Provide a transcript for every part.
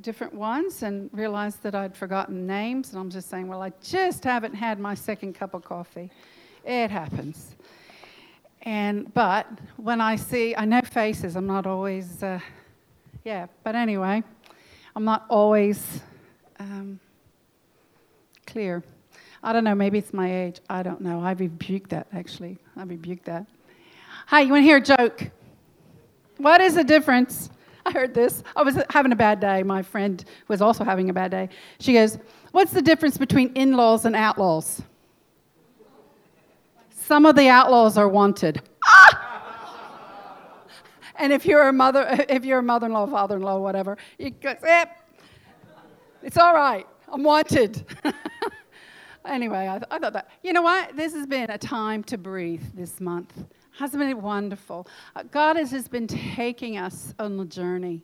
different ones and realized that I'd forgotten names, and I'm just saying, well, I just haven't had my second cup of coffee. It happens. And but when I see, I know faces. I'm not always, uh, yeah. But anyway, I'm not always. Um, clear. I don't know, maybe it's my age. I don't know. I rebuke that, actually. I rebuke that. Hi, you want to hear a joke? What is the difference? I heard this. I was having a bad day. My friend was also having a bad day. She goes, What's the difference between in laws and outlaws? Some of the outlaws are wanted. Ah! And if you're a mother, if you're a mother-in-law, father-in-law, whatever, you go, eh, it's all right. I'm wanted. anyway, I, th- I, thought that, you know what? This has been a time to breathe this month. Hasn't been wonderful? Uh, God has been taking us on the journey.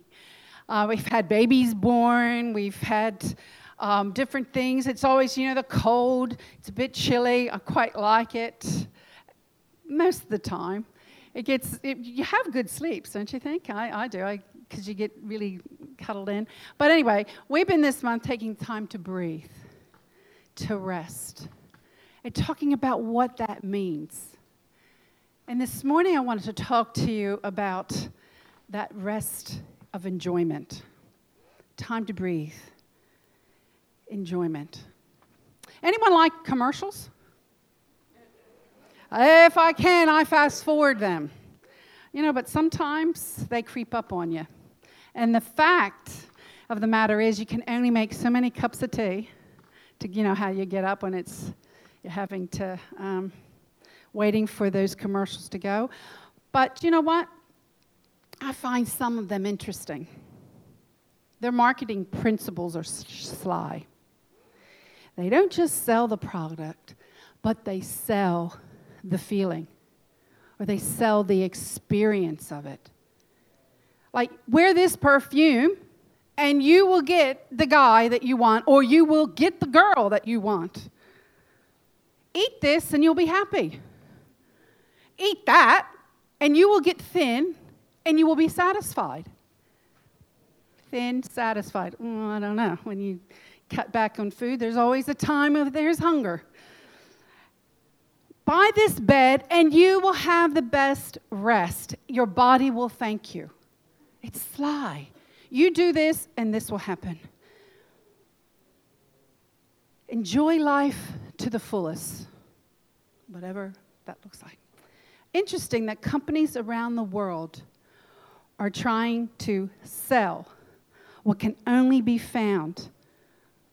Uh, we've had babies born, we've had um, different things. It's always, you know, the cold, it's a bit chilly. I quite like it most of the time. It gets, it, you have good sleeps, don't you think? I, I do. I because you get really cuddled in. But anyway, we've been this month taking time to breathe, to rest, and talking about what that means. And this morning, I wanted to talk to you about that rest of enjoyment. Time to breathe, enjoyment. Anyone like commercials? If I can, I fast forward them. You know, but sometimes they creep up on you. And the fact of the matter is, you can only make so many cups of tea to, you know, how you get up when it's, you're having to, um, waiting for those commercials to go. But you know what? I find some of them interesting. Their marketing principles are sly. They don't just sell the product, but they sell the feeling or they sell the experience of it. Like, wear this perfume and you will get the guy that you want, or you will get the girl that you want. Eat this and you'll be happy. Eat that and you will get thin and you will be satisfied. Thin, satisfied. Mm, I don't know. When you cut back on food, there's always a time of there's hunger. Buy this bed and you will have the best rest. Your body will thank you. It's sly. You do this, and this will happen. Enjoy life to the fullest, whatever that looks like. Interesting that companies around the world are trying to sell what can only be found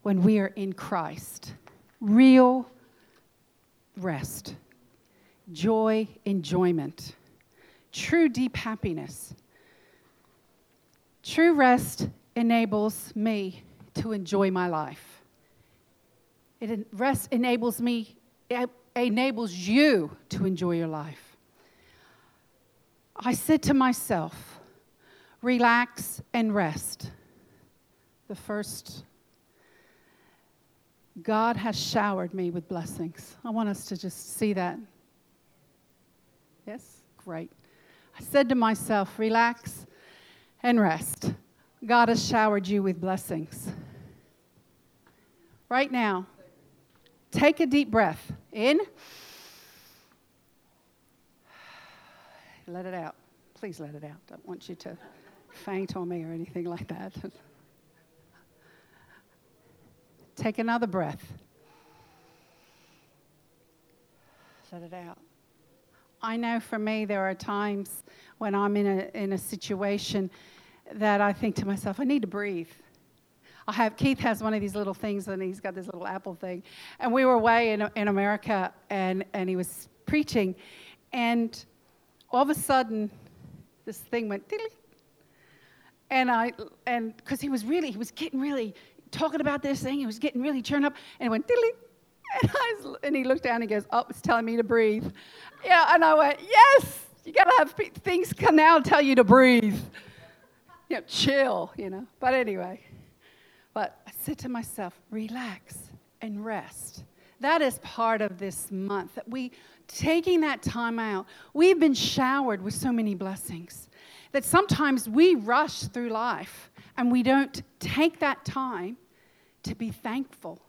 when we are in Christ real rest, joy, enjoyment, true deep happiness. True rest enables me to enjoy my life. It rest enables me, it enables you to enjoy your life. I said to myself, relax and rest. The first, God has showered me with blessings. I want us to just see that. Yes? Great. I said to myself, relax and rest. God has showered you with blessings. Right now, take a deep breath in. Let it out. Please let it out. Don't want you to faint on me or anything like that. Take another breath. Let it out. I know for me, there are times when I'm in a, in a situation that I think to myself, I need to breathe. I have Keith has one of these little things, and he's got this little apple thing. And we were away in, in America, and, and he was preaching, and all of a sudden, this thing went, dilly. and I, and because he was really, he was getting really talking about this thing. He was getting really turned up, and it went diddly. And, I and he looked down and goes, "Oh, it's telling me to breathe." Yeah, and I went, "Yes, you gotta have things come now tell you to breathe. You know, chill. You know." But anyway, but I said to myself, "Relax and rest." That is part of this month that we taking that time out. We've been showered with so many blessings that sometimes we rush through life and we don't take that time to be thankful,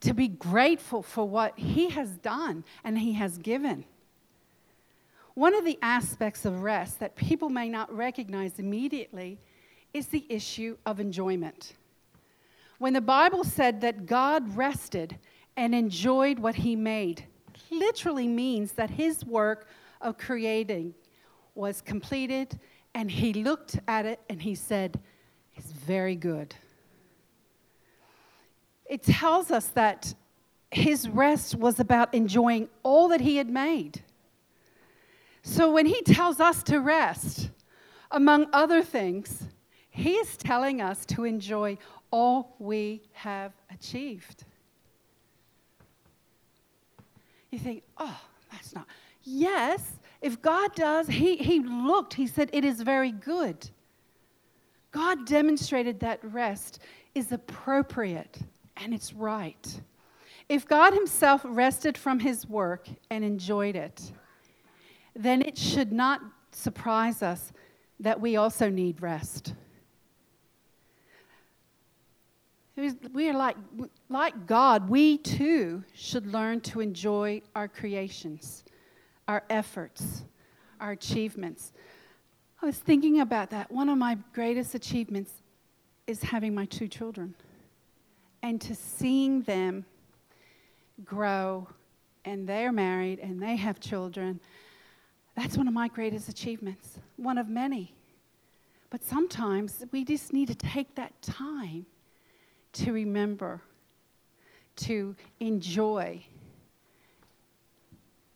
to be grateful for what He has done and He has given. One of the aspects of rest that people may not recognize immediately is the issue of enjoyment. When the Bible said that God rested and enjoyed what He made, literally means that His work of creating was completed and He looked at it and He said, It's very good it tells us that his rest was about enjoying all that he had made. So when he tells us to rest, among other things, he is telling us to enjoy all we have achieved. You think, oh, that's not. Yes, if God does, he, he looked, he said, it is very good. God demonstrated that rest is appropriate and it's right. If God Himself rested from His work and enjoyed it, then it should not surprise us that we also need rest. We are like, like God, we too should learn to enjoy our creations, our efforts, our achievements. I was thinking about that. One of my greatest achievements is having my two children and to seeing them grow and they're married and they have children, that's one of my greatest achievements, one of many. But sometimes we just need to take that time to remember, to enjoy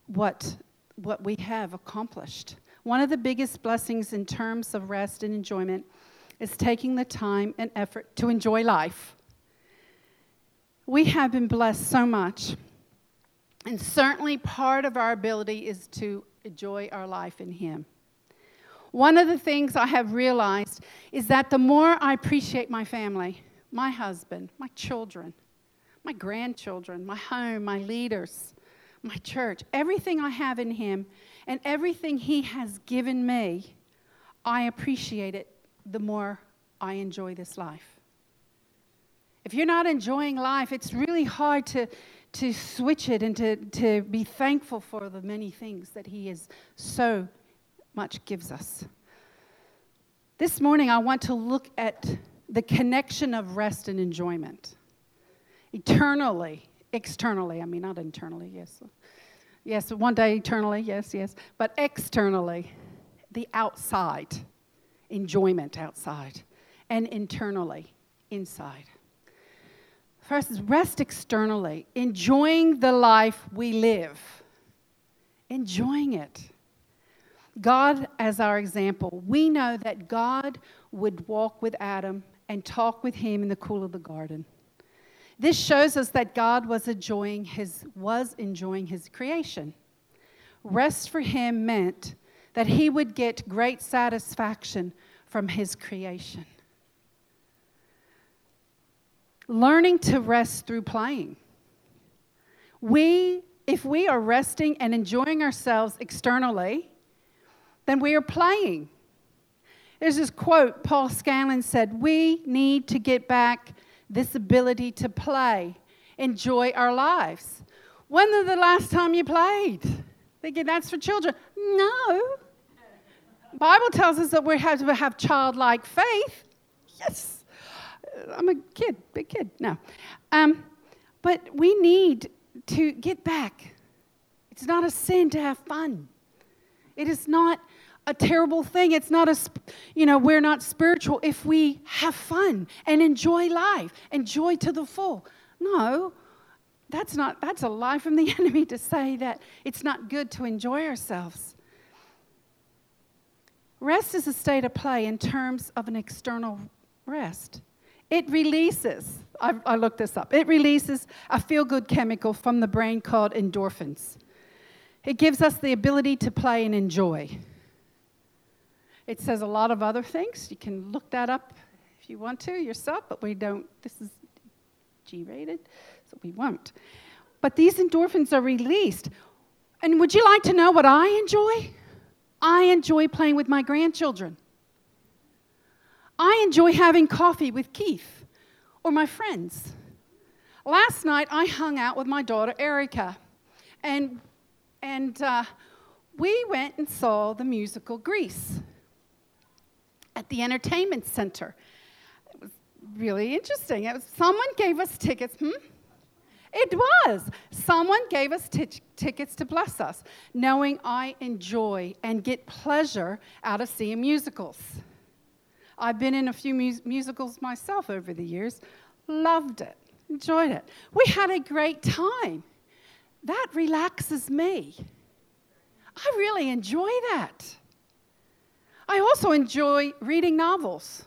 what, what we have accomplished. One of the biggest blessings in terms of rest and enjoyment is taking the time and effort to enjoy life we have been blessed so much. And certainly part of our ability is to enjoy our life in Him. One of the things I have realized is that the more I appreciate my family, my husband, my children, my grandchildren, my home, my leaders, my church, everything I have in Him, and everything He has given me, I appreciate it the more I enjoy this life. If you're not enjoying life, it's really hard to, to switch it and to, to be thankful for the many things that He is so much gives us. This morning, I want to look at the connection of rest and enjoyment. Eternally, externally, I mean, not internally, yes. Yes, one day eternally, yes, yes. But externally, the outside, enjoyment outside, and internally, inside. First is rest externally, enjoying the life we live, enjoying it. God as our example. We know that God would walk with Adam and talk with him in the cool of the garden. This shows us that God was enjoying his, was enjoying his creation. Rest for him meant that he would get great satisfaction from his creation learning to rest through playing. We, if we are resting and enjoying ourselves externally, then we are playing. There's this quote Paul Scanlon said We need to get back this ability to play, enjoy our lives. When was the last time you played? Thinking that's for children. No. Bible tells us that we have to have childlike faith. Yes. I'm a kid, big kid. No. Um, but we need to get back. It's not a sin to have fun. It is not a terrible thing. It's not a, you know, we're not spiritual if we have fun and enjoy life, enjoy to the full. No, that's not, that's a lie from the enemy to say that it's not good to enjoy ourselves. Rest is a state of play in terms of an external rest. It releases, I, I looked this up, it releases a feel good chemical from the brain called endorphins. It gives us the ability to play and enjoy. It says a lot of other things. You can look that up if you want to yourself, but we don't. This is G rated, so we won't. But these endorphins are released. And would you like to know what I enjoy? I enjoy playing with my grandchildren. I enjoy having coffee with Keith or my friends. Last night, I hung out with my daughter, Erica, and, and uh, we went and saw the musical Grease at the entertainment center. It was really interesting. It was, someone gave us tickets. Hmm? It was. Someone gave us t- tickets to bless us, knowing I enjoy and get pleasure out of seeing musicals. I've been in a few musicals myself over the years, loved it, enjoyed it. We had a great time. That relaxes me. I really enjoy that. I also enjoy reading novels.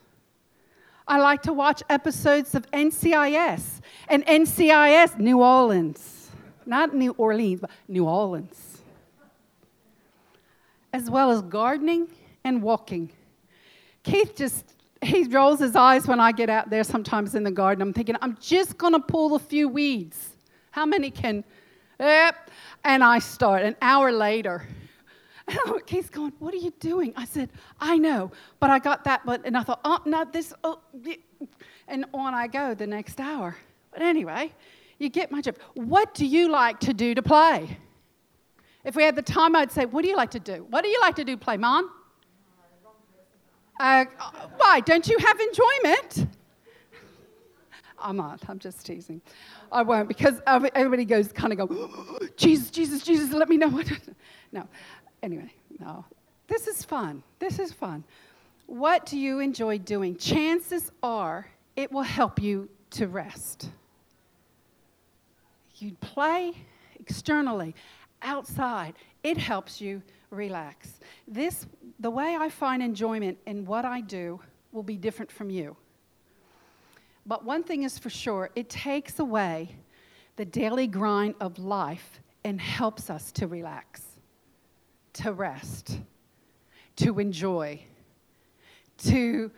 I like to watch episodes of NCIS and NCIS New Orleans. Not New Orleans, but New Orleans. As well as gardening and walking. Keith just, he rolls his eyes when I get out there sometimes in the garden. I'm thinking, I'm just going to pull a few weeds. How many can? Yep. And I start. An hour later, and Keith's going, What are you doing? I said, I know, but I got that, but, and I thought, Oh, not this. Oh, and on I go the next hour. But anyway, you get my job. What do you like to do to play? If we had the time, I'd say, What do you like to do? What do you like to do, play, Mom? Uh, why? Don't you have enjoyment? I'm not. I'm just teasing. I won't because everybody goes kind of go, Jesus, Jesus, Jesus, let me know what. no anyway, no. This is fun. This is fun. What do you enjoy doing? Chances are it will help you to rest. You play externally, outside, it helps you relax. This, the way I find enjoyment in what I do, will be different from you. But one thing is for sure it takes away the daily grind of life and helps us to relax to rest, to enjoy, to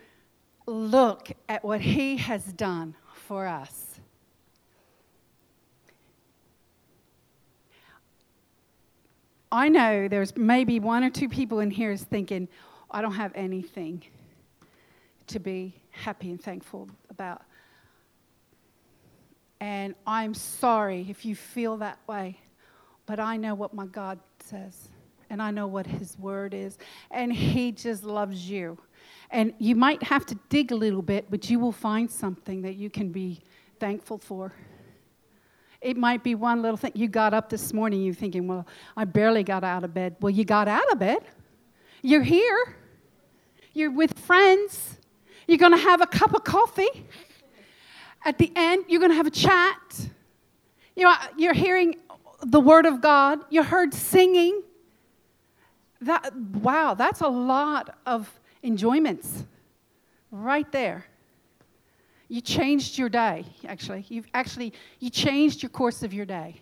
look at what He has done for us. I know there's maybe one or two people in here is thinking, I don't have anything to be happy and thankful about. And I'm sorry if you feel that way, but I know what my God says and I know what His Word is, and He just loves you. And you might have to dig a little bit, but you will find something that you can be thankful for. It might be one little thing. You got up this morning, you're thinking, well, I barely got out of bed. Well, you got out of bed. You're here. You're with friends. You're going to have a cup of coffee. At the end, you're going to have a chat. You know, you're hearing the Word of God. You heard singing. That, wow, that's a lot of enjoyments right there. You changed your day, actually. You've actually, you changed your course of your day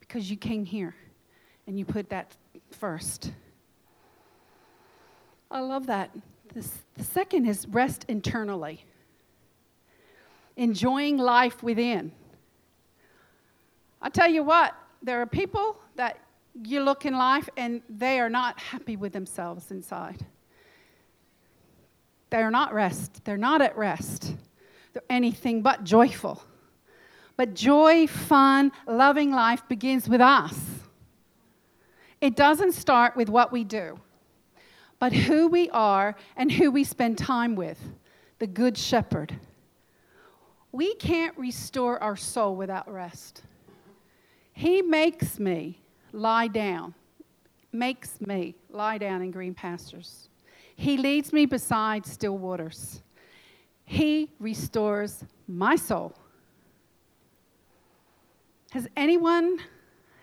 because you came here and you put that first. I love that. This, the second is rest internally, enjoying life within. I tell you what, there are people that you look in life and they are not happy with themselves inside. They're not rest. They're not at rest. They're anything but joyful. But joy, fun, loving life begins with us. It doesn't start with what we do, but who we are and who we spend time with, the Good Shepherd. We can't restore our soul without rest. He makes me lie down, makes me lie down in green pastures. He leads me beside still waters. He restores my soul. Has anyone,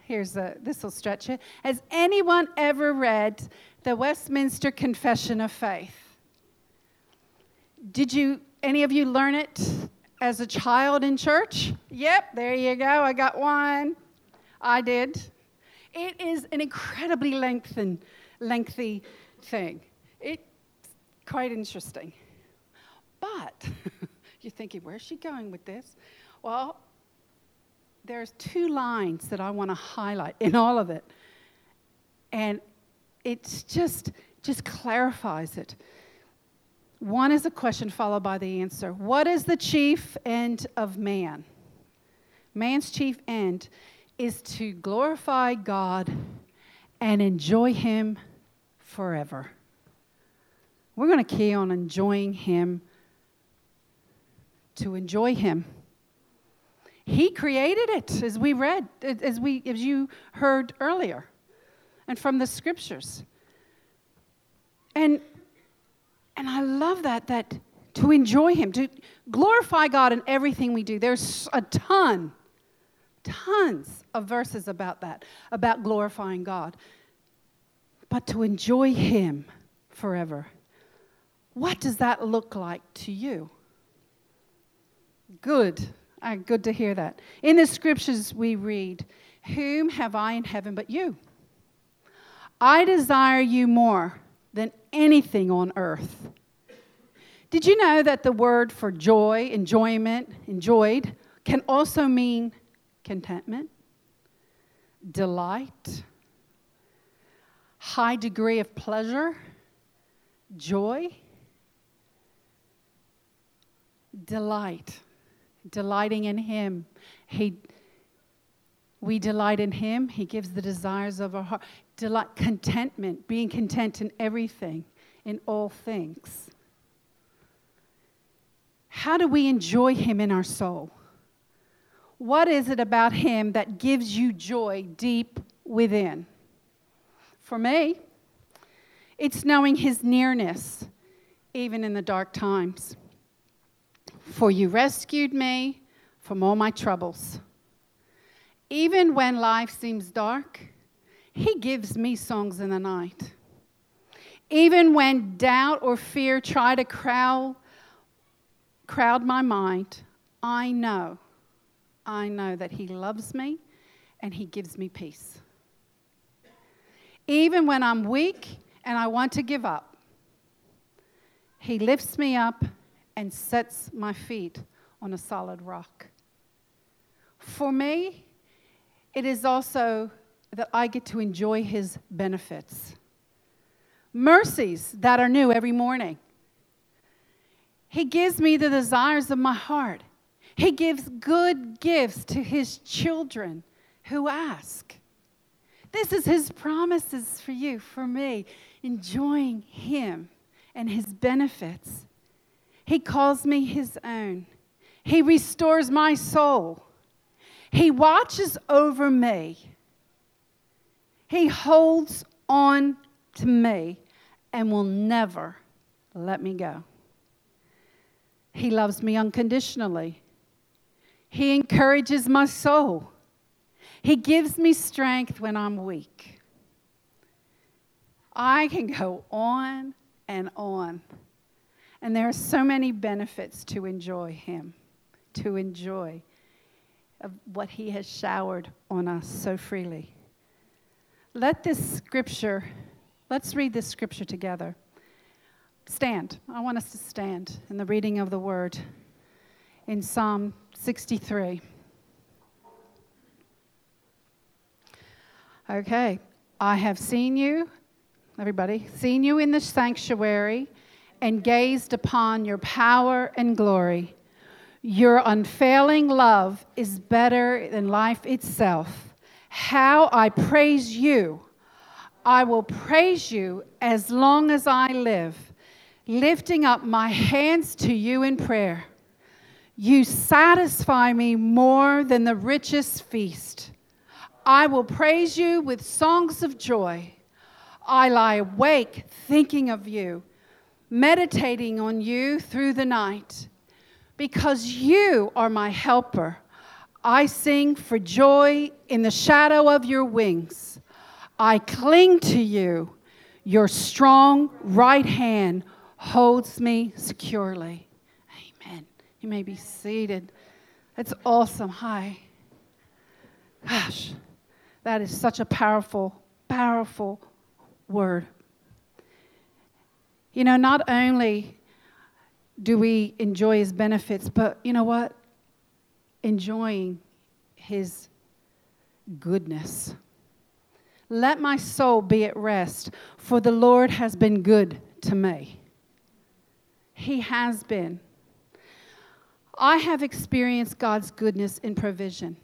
here's a, this will stretch it. Has anyone ever read the Westminster Confession of Faith? Did you, any of you learn it as a child in church? Yep, there you go. I got one. I did. It is an incredibly lengthen, lengthy thing. It's quite interesting. But you're thinking, where's she going with this? Well, there's two lines that I want to highlight in all of it. And it's just just clarifies it. One is a question followed by the answer. What is the chief end of man? Man's chief end is to glorify God and enjoy Him forever. We're going to key on enjoying Him to enjoy Him. He created it, as we read, as, we, as you heard earlier, and from the scriptures. And, and I love that, that to enjoy Him, to glorify God in everything we do. There's a ton, tons of verses about that, about glorifying God. But to enjoy Him forever. What does that look like to you? Good. Uh, good to hear that. In the scriptures, we read, Whom have I in heaven but you? I desire you more than anything on earth. Did you know that the word for joy, enjoyment, enjoyed, can also mean contentment, delight, high degree of pleasure, joy, delight, delighting in Him. He, we delight in Him. He gives the desires of our heart delight, contentment, being content in everything, in all things. How do we enjoy Him in our soul? What is it about Him that gives you joy deep within? For me, it's knowing His nearness, even in the dark times. For you rescued me from all my troubles. Even when life seems dark, he gives me songs in the night. Even when doubt or fear try to crowd, crowd my mind, I know, I know that He loves me and He gives me peace. Even when I'm weak and I want to give up, He lifts me up and sets my feet on a solid rock. For me, it is also that I get to enjoy His benefits. Mercies that are new every morning. He gives me the desires of my heart. He gives good gifts to His children who ask. This is His promises for you, for me, enjoying Him and His benefits. He calls me His own. He restores my soul. He watches over me. He holds on to me and will never let me go. He loves me unconditionally. He encourages my soul. He gives me strength when I'm weak. I can go on and on. And there are so many benefits to enjoy Him, to enjoy of what He has showered on us so freely. Let this scripture, let's read this scripture together. Stand. I want us to stand in the reading of the word in Psalm 63. Okay. I have seen you, everybody, seen you in the sanctuary and gazed upon your power and glory. Your unfailing love is better than life itself. How I praise you. I will praise you as long as I live, lifting up my hands to you in prayer. You satisfy me more than the richest feast. I will praise you with songs of joy. I lie awake thinking of you, meditating on you through the night, because you are my helper. I sing for joy in the shadow of your wings. I cling to you. Your strong right hand holds me securely. You may be seated. It's awesome. Hi. Gosh, that is such a powerful, powerful word. You know, not only do we enjoy his benefits, but you know what? Enjoying his goodness. Let my soul be at rest, for the Lord has been good to me. He has been. I have experienced God's goodness in provision.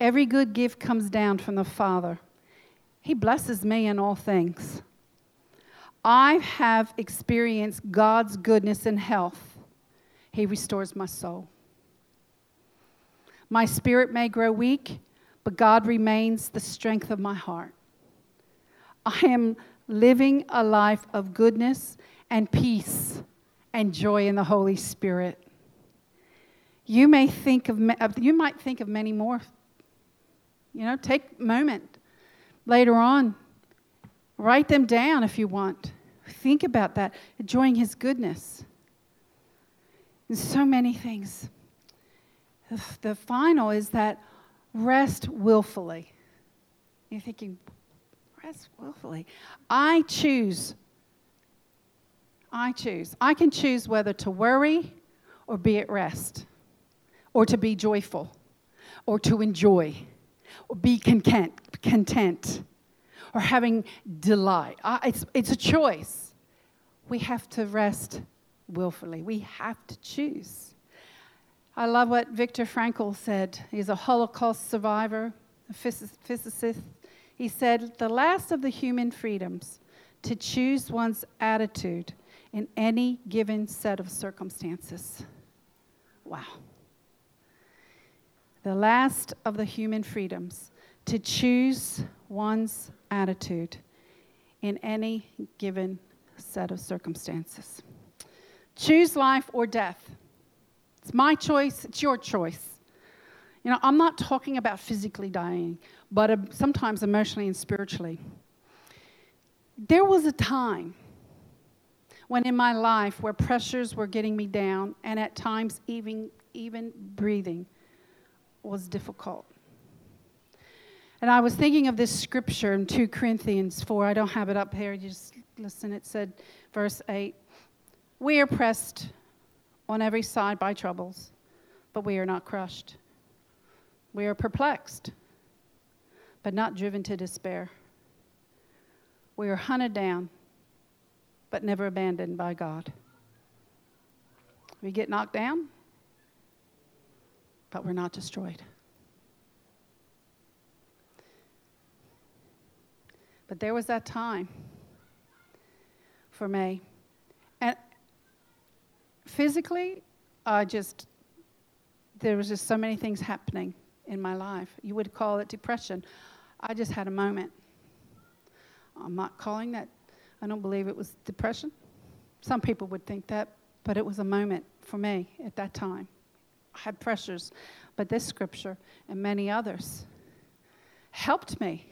Every good gift comes down from the Father. He blesses me in all things. I have experienced God's goodness in health. He restores my soul. My spirit may grow weak, but God remains the strength of my heart. I am living a life of goodness and peace and joy in the Holy Spirit. You may think of you might think of many more. You know, take a moment later on. Write them down if you want. Think about that, enjoying his goodness. And so many things. The final is that rest willfully. You're thinking, rest willfully. I choose. I choose. I can choose whether to worry or be at rest, or to be joyful, or to enjoy, or be content, content, or having delight. It's, it's a choice. We have to rest willfully. We have to choose. I love what Viktor Frankl said. He's a Holocaust survivor, a physicist. He said, The last of the human freedoms to choose one's attitude in any given set of circumstances. Wow. The last of the human freedoms to choose one's attitude in any given set of circumstances. Choose life or death. It's my choice, it's your choice. You know, I'm not talking about physically dying, but uh, sometimes emotionally and spiritually. There was a time when in my life where pressures were getting me down and at times even even breathing was difficult. And I was thinking of this scripture in 2 Corinthians 4. I don't have it up here. You just listen. It said, verse 8 We are pressed on every side by troubles, but we are not crushed. We are perplexed, but not driven to despair. We are hunted down, but never abandoned by God. We get knocked down, but we're not destroyed. But there was that time for me And physically, I just, there was just so many things happening in my life. You would call it depression. I just had a moment. I'm not calling that, I don't believe it was depression. Some people would think that, but it was a moment for me at that time. Had pressures, but this scripture and many others helped me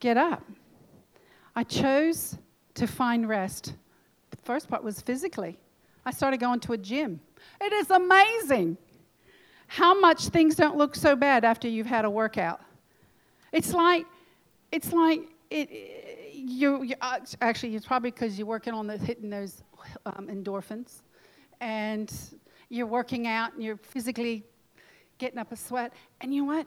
get up. I chose to find rest. The first part was physically. I started going to a gym. It is amazing how much things don't look so bad after you've had a workout. It's like, it's like it, you, you uh, actually it's probably because you're working on the hitting those um, endorphins, and you're working out and you're physically getting up a sweat. And you know what?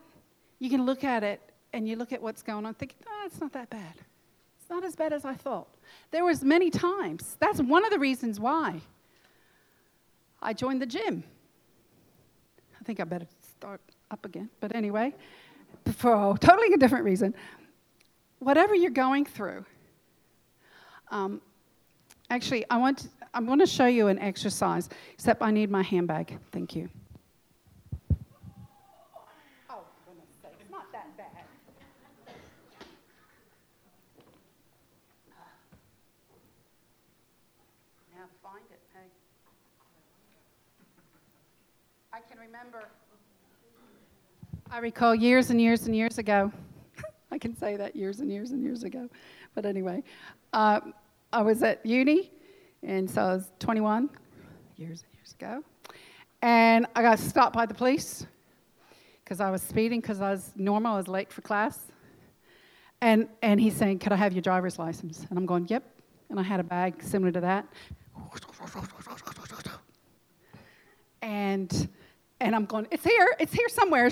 You can look at it and you look at what's going on, thinking, oh, it's not that bad. It's not as bad as I thought. There was many times. That's one of the reasons why. I joined the gym. I think I better start up again. But anyway, for totally a different reason. Whatever you're going through, um, actually, I want to, I'm going to show you an exercise, except I need my handbag. Thank you. Oh, say, it's not that bad. Now find it, hey. I can remember, I recall years and years and years ago, I can say that years and years and years ago, but anyway, uh, I was at uni, and so I was 21, years and years ago. And I got stopped by the police because I was speeding because I was normal, I was late for class. And, and he's saying, Could I have your driver's license? And I'm going, Yep. And I had a bag similar to that. And, and I'm going, It's here, it's here somewhere.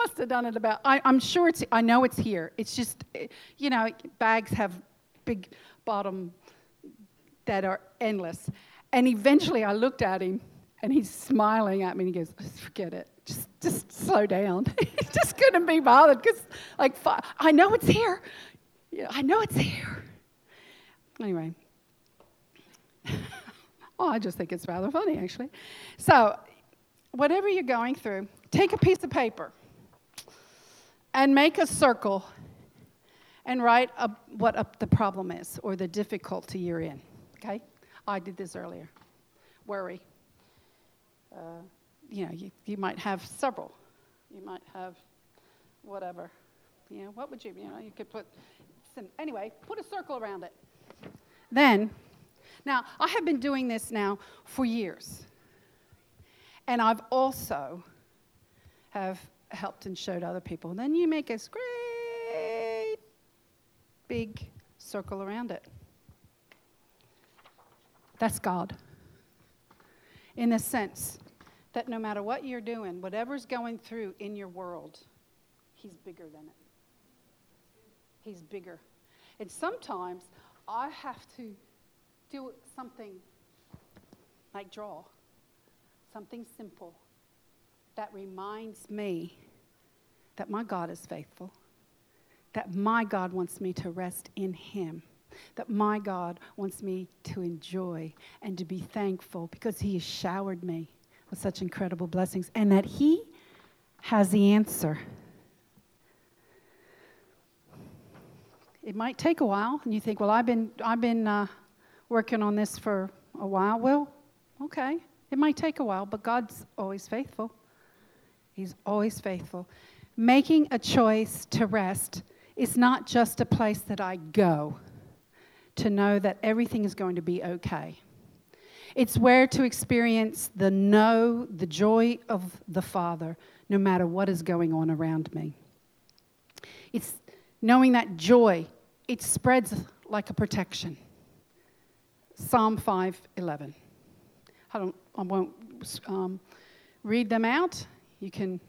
Must have done it about, I, I'm sure it's, I know it's here. It's just, you know, bags have big bottom that are endless. And eventually I looked at him and he's smiling at me and he goes, forget it. Just, just slow down. he just couldn't be bothered because, like, I know it's here. Yeah, I know it's here. Anyway. well, oh, I just think it's rather funny, actually. So, whatever you're going through, take a piece of paper and make a circle and write a, what a, the problem is or the difficulty you're in. Okay? I did this earlier. Worry. Uh, you know, you, you might have several. You might have whatever. You know, what would you, you know, you could put, some, anyway, put a circle around it. Then, now, I have been doing this now for years. And I've also have helped and showed other people. And Then you make a great big circle around it. That's God. In the sense that no matter what you're doing, whatever's going through in your world, He's bigger than it. He's bigger. And sometimes I have to do something like draw, something simple that reminds me that my God is faithful, that my God wants me to rest in Him that my God wants me to enjoy and to be thankful because He has showered me with such incredible blessings and that He has the answer. It might take a while, and you think, well, I've been, I've been uh, working on this for a while. Well, okay, it might take a while, but God's always faithful. He's always faithful. Making a choice to rest is not just a place that I go to know that everything is going to be okay. It's where to experience the know, the joy of the Father, no matter what is going on around me. It's knowing that joy, it spreads like a protection. Psalm 5:11. I don't, I won't um, read them out. You can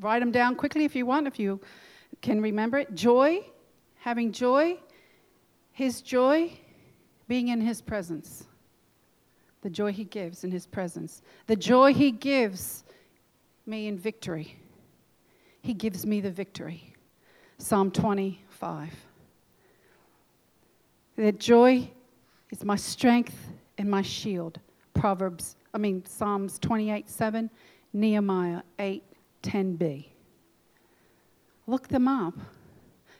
write them down quickly if you want, if you can remember it. Joy, having joy his joy being in His presence, the joy He gives in His presence, the joy He gives me in victory. He gives me the victory. Psalm 25. That joy is my strength and my shield. Proverbs, I mean, Psalms 28 7, Nehemiah 8 10b. Look them up.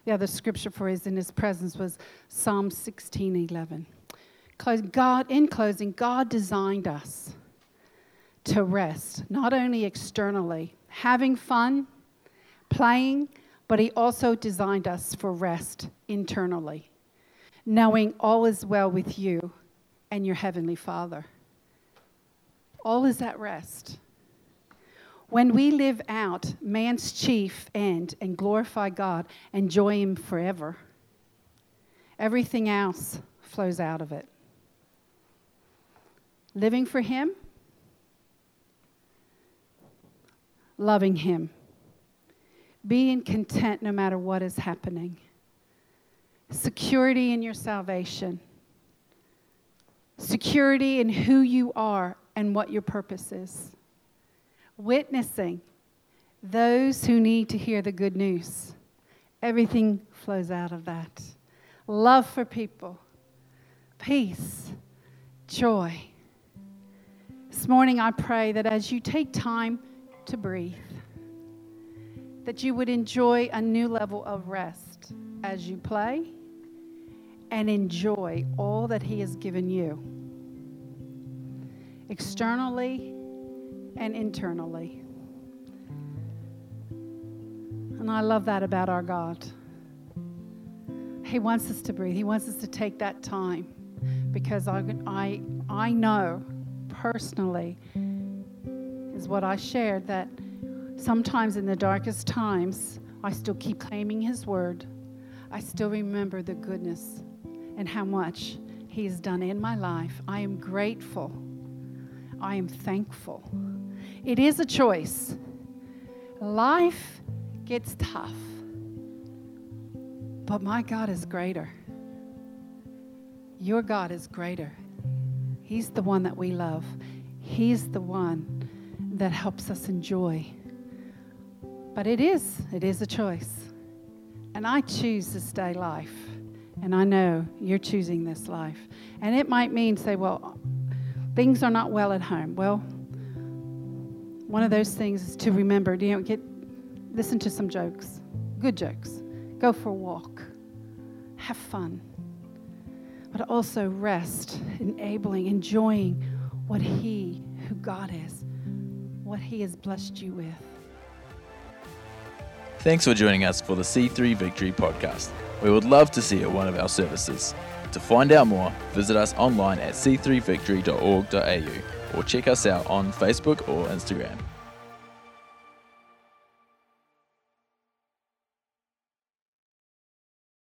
The other scripture for his in his presence was Psalm 16 11. God, in closing, God designed us to rest, not only externally, having fun, playing, but He also designed us for rest internally, knowing all is well with you and your Heavenly Father. All is at rest. When we live out man's chief end and glorify God, enjoy Him forever, everything else flows out of it. Living for Him, loving Him, being content no matter what is happening, security in your salvation, security in who you are and what your purpose is witnessing those who need to hear the good news. Everything flows out of that. Love for people, peace, joy. This morning, I pray that as you take time to breathe, that you would enjoy a new level of rest as you play and enjoy all that He has given you externally and internally. And I love that about our God. He wants us to breathe. He wants us to take that time because I, I, I know personally is what I shared that sometimes in the darkest times, I still keep claiming His word. I still remember the goodness and how much He has done in my life. I am grateful. I am thankful. It is a choice. Life gets tough, but my God is greater. Your God is greater. He's the one that we love, He's the one that helps us enjoy. But it is, it is a choice. And I choose to stay life. And I know you're choosing this life. And it might mean, say, well, things are not well at home. Well, one of those things is to remember, you know, get listen to some jokes, good jokes. Go for a walk. Have fun. But also rest, enabling, enjoying what He, who God is, what He has blessed you with. Thanks for joining us for the C3 Victory podcast. We would love to see you at one of our services. To find out more, visit us online at c3victory.org.au or check us out on Facebook or Instagram.